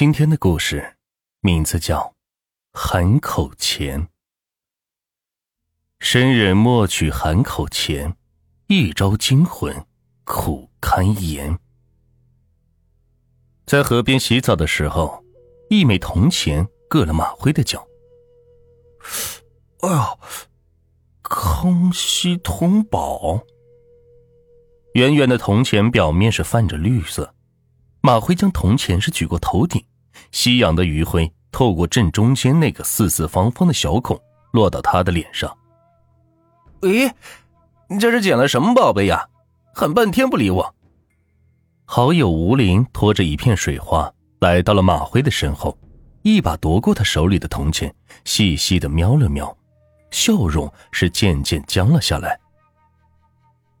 今天的故事名字叫《含口钱》。生人莫取含口钱，一朝惊魂苦堪言。在河边洗澡的时候，一枚铜钱硌了马辉的脚。哎呀，康熙通宝！圆圆的铜钱表面是泛着绿色。马辉将铜钱是举过头顶，夕阳的余晖透过正中间那个四四方方的小孔，落到他的脸上。咦，你这是捡了什么宝贝呀？喊半天不理我。好友吴林拖着一片水花来到了马辉的身后，一把夺过他手里的铜钱，细细的瞄了瞄，笑容是渐渐僵了下来。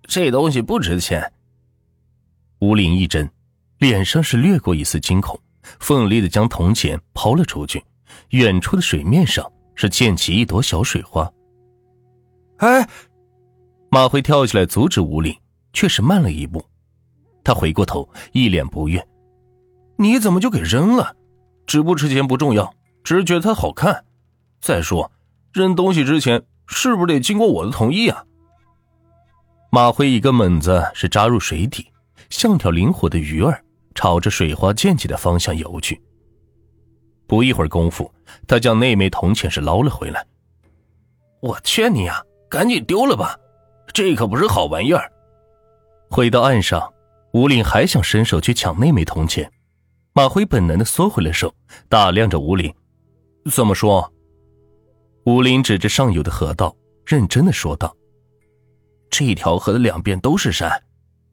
这东西不值钱。吴林一怔。脸上是掠过一丝惊恐，奋力的将铜钱抛了出去，远处的水面上是溅起一朵小水花。哎，马辉跳起来阻止吴林，却是慢了一步。他回过头，一脸不悦：“你怎么就给扔了？值不值钱不重要，只是觉得它好看。再说，扔东西之前是不是得经过我的同意啊？”马辉一个猛子是扎入水底，像条灵活的鱼儿。朝着水花溅起的方向游去。不一会儿功夫，他将那枚铜钱是捞了回来。我劝你呀，赶紧丢了吧，这可不是好玩意儿。回到岸上，吴林还想伸手去抢那枚铜钱，马辉本能的缩回了手，打量着吴林。怎么说？吴林指着上游的河道，认真的说道：“这条河的两边都是山，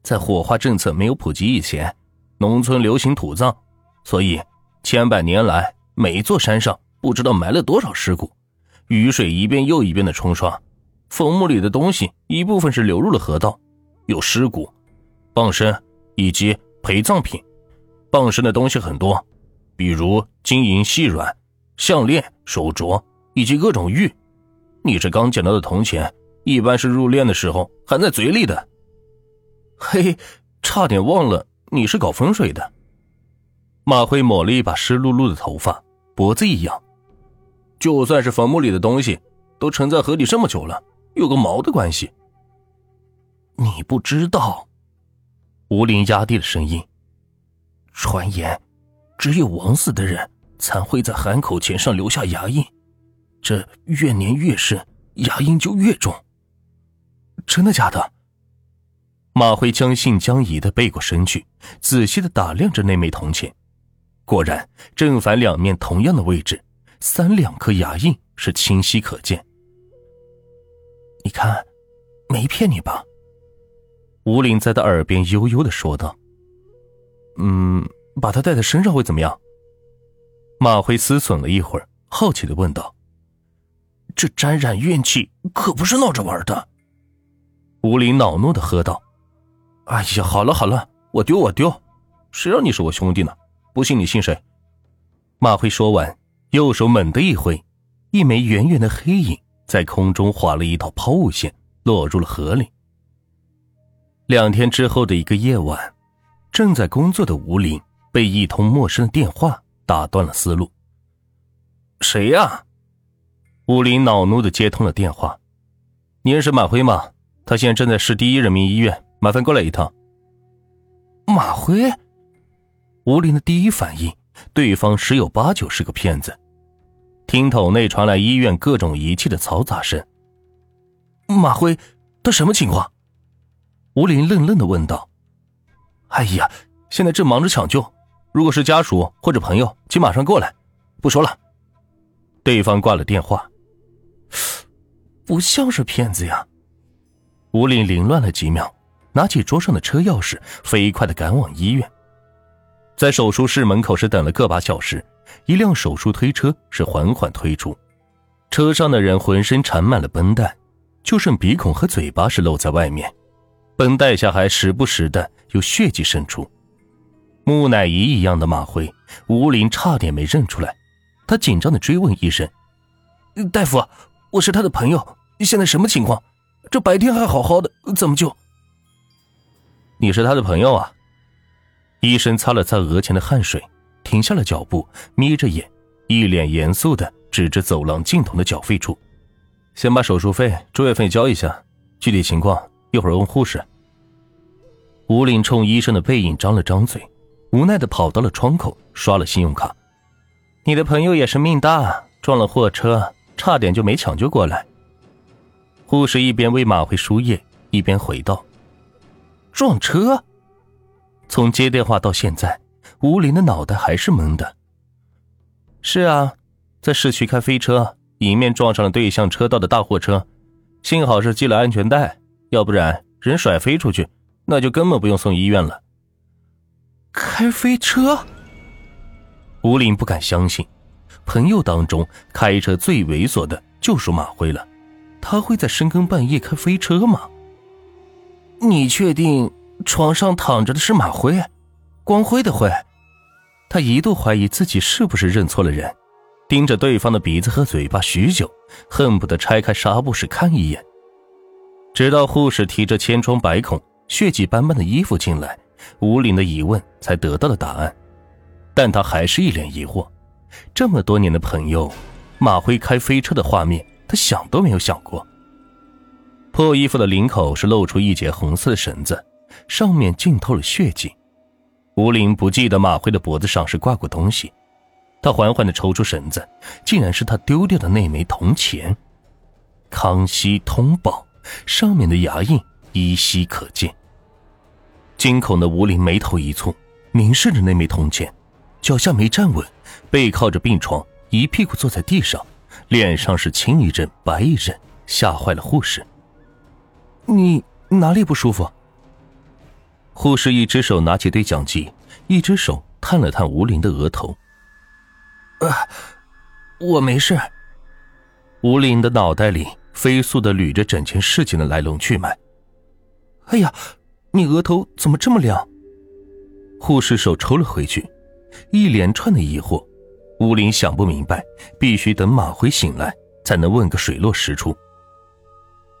在火化政策没有普及以前。”农村流行土葬，所以千百年来，每一座山上不知道埋了多少尸骨。雨水一遍又一遍的冲刷，坟墓里的东西一部分是流入了河道，有尸骨、傍身以及陪葬品。傍身的东西很多，比如金银细软、项链、手镯以及各种玉。你这刚捡到的铜钱，一般是入殓的时候含在嘴里的。嘿，差点忘了。你是搞风水的？马辉抹了一把湿漉漉的头发，脖子一扬。就算是坟墓里的东西，都沉在河底这么久了，有个毛的关系？你不知道？吴林压低了声音。传言，只有枉死的人才会在含口前上留下牙印，这怨念越深，牙印就越重。真的假的？马辉将信将疑的背过身去，仔细的打量着那枚铜钱。果然，正反两面同样的位置，三两颗牙印是清晰可见。你看，没骗你吧？吴林在他耳边悠悠的说道：“嗯，把它带在身上会怎么样？”马辉思忖了一会儿，好奇的问道：“这沾染怨气可不是闹着玩的。”吴林恼怒的喝道。哎呀，好了好了，我丢我丢，谁让你是我兄弟呢？不信你信谁？马辉说完，右手猛地一挥，一枚圆圆的黑影在空中划了一道抛物线，落入了河里。两天之后的一个夜晚，正在工作的吴林被一通陌生的电话打断了思路。谁呀？吴林恼怒的接通了电话。你认识马辉吗？他现在正在市第一人民医院。麻烦过来一趟。马辉，吴林的第一反应，对方十有八九是个骗子。听筒内传来医院各种仪器的嘈杂声。马辉，他什么情况？吴林愣愣的问道。哎呀，现在正忙着抢救，如果是家属或者朋友，请马上过来。不说了。对方挂了电话。不像是骗子呀。吴林凌乱了几秒，拿起桌上的车钥匙，飞快的赶往医院。在手术室门口是等了个把小时，一辆手术推车是缓缓推出，车上的人浑身缠满了绷带，就剩鼻孔和嘴巴是露在外面，绷带下还时不时的有血迹渗出。木乃伊一样的马辉，吴林差点没认出来，他紧张的追问医生：“大夫，我是他的朋友，现在什么情况？”这白天还好好的，怎么就？你是他的朋友啊？医生擦了擦额前的汗水，停下了脚步，眯着眼，一脸严肃的指着走廊尽头的缴费处：“先把手术费、住院费交一下，具体情况一会儿问护士。”吴林冲医生的背影张了张嘴，无奈的跑到了窗口，刷了信用卡。你的朋友也是命大，撞了货车，差点就没抢救过来。护士一边为马辉输液，一边回道：“撞车。”从接电话到现在，吴林的脑袋还是懵的。是啊，在市区开飞车，迎面撞上了对向车道的大货车，幸好是系了安全带，要不然人甩飞出去，那就根本不用送医院了。开飞车。吴林不敢相信，朋友当中开车最猥琐的就属马辉了。他会在深更半夜开飞车吗？你确定床上躺着的是马辉，光辉的辉？他一度怀疑自己是不是认错了人，盯着对方的鼻子和嘴巴许久，恨不得拆开纱布时看一眼。直到护士提着千疮百孔、血迹斑斑的衣服进来，吴林的疑问才得到了答案。但他还是一脸疑惑，这么多年的朋友，马辉开飞车的画面，他想都没有想过。破衣服的领口是露出一截红色的绳子，上面浸透了血迹。吴林不记得马辉的脖子上是挂过东西，他缓缓地抽出绳子，竟然是他丢掉的那枚铜钱。康熙通宝上面的牙印依稀可见。惊恐的吴林眉头一蹙，凝视着那枚铜钱。脚下没站稳，背靠着病床，一屁股坐在地上，脸上是青一阵白一阵，吓坏了护士。你哪里不舒服？护士一只手拿起对讲机，一只手探了探吴林的额头。啊，我没事。吴林的脑袋里飞速的捋着整件事情的来龙去脉。哎呀，你额头怎么这么凉？护士手抽了回去。一连串的疑惑，吴林想不明白，必须等马辉醒来才能问个水落石出。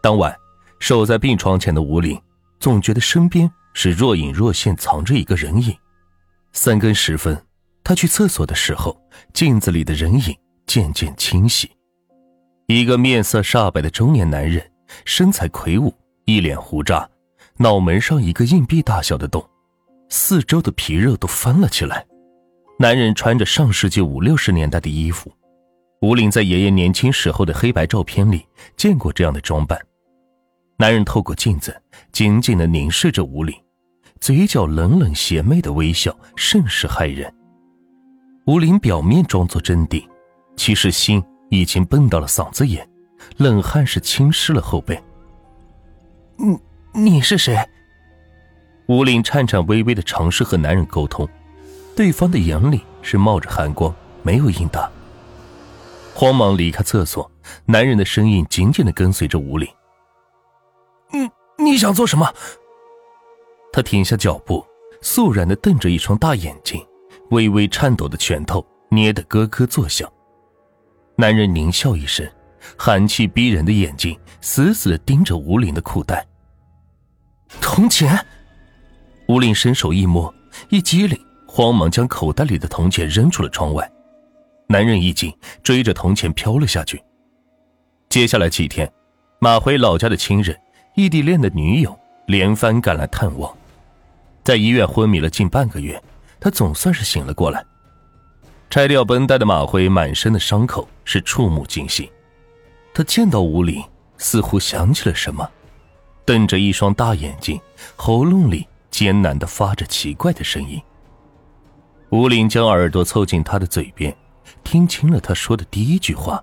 当晚，守在病床前的吴林总觉得身边是若隐若现藏着一个人影。三更时分，他去厕所的时候，镜子里的人影渐渐清晰，一个面色煞白的中年男人，身材魁梧，一脸胡渣，脑门上一个硬币大小的洞，四周的皮肉都翻了起来。男人穿着上世纪五六十年代的衣服，吴林在爷爷年轻时候的黑白照片里见过这样的装扮。男人透过镜子紧紧的凝视着吴林，嘴角冷冷邪魅的微笑甚是骇人。吴林表面装作镇定，其实心已经蹦到了嗓子眼，冷汗是浸湿了后背。你你是谁？吴林颤颤巍巍的尝试和男人沟通。对方的眼里是冒着寒光，没有应答。慌忙离开厕所，男人的身影紧紧的跟随着吴林。你想做什么？他停下脚步，肃然的瞪着一双大眼睛，微微颤抖的拳头捏得咯咯作响。男人狞笑一声，寒气逼人的眼睛死死的盯着吴林的裤带。铜钱，吴林伸手一摸，一激灵。慌忙将口袋里的铜钱扔出了窗外，男人一惊，追着铜钱飘了下去。接下来几天，马辉老家的亲人、异地恋的女友连番赶来探望，在医院昏迷了近半个月，他总算是醒了过来。拆掉绷带的马辉满身的伤口是触目惊心，他见到吴林，似乎想起了什么，瞪着一双大眼睛，喉咙里艰难的发着奇怪的声音。吴林将耳朵凑近他的嘴边，听清了他说的第一句话：“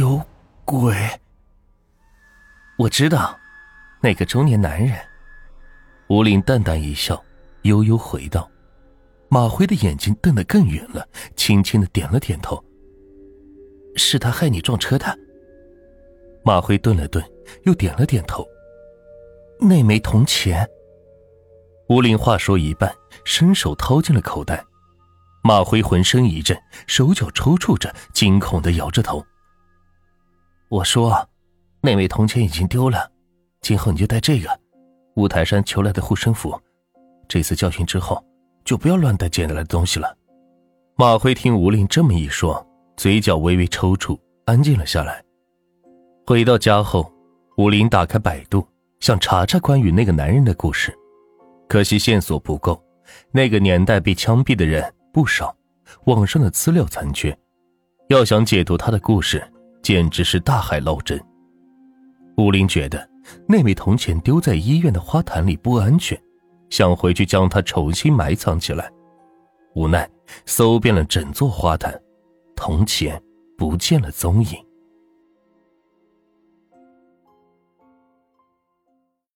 有鬼。”我知道，那个中年男人。吴林淡淡一笑，悠悠回道：“马辉的眼睛瞪得更圆了，轻轻的点了点头。是他害你撞车的。”马辉顿了顿，又点了点头。那枚铜钱。吴林话说一半，伸手掏进了口袋。马辉浑身一震，手脚抽搐着，惊恐的摇着头。我说：“那枚铜钱已经丢了，今后你就带这个，五台山求来的护身符。这次教训之后，就不要乱带捡来的东西了。马辉听吴林这么一说，嘴角微微抽搐，安静了下来。回到家后，吴林打开百度，想查查关于那个男人的故事，可惜线索不够。那个年代被枪毙的人不少，网上的资料残缺，要想解读他的故事，简直是大海捞针。吴林觉得那枚铜钱丢在医院的花坛里不安全，想回去将它重新埋藏起来。无奈搜遍了整座花坛，铜钱不见了踪影。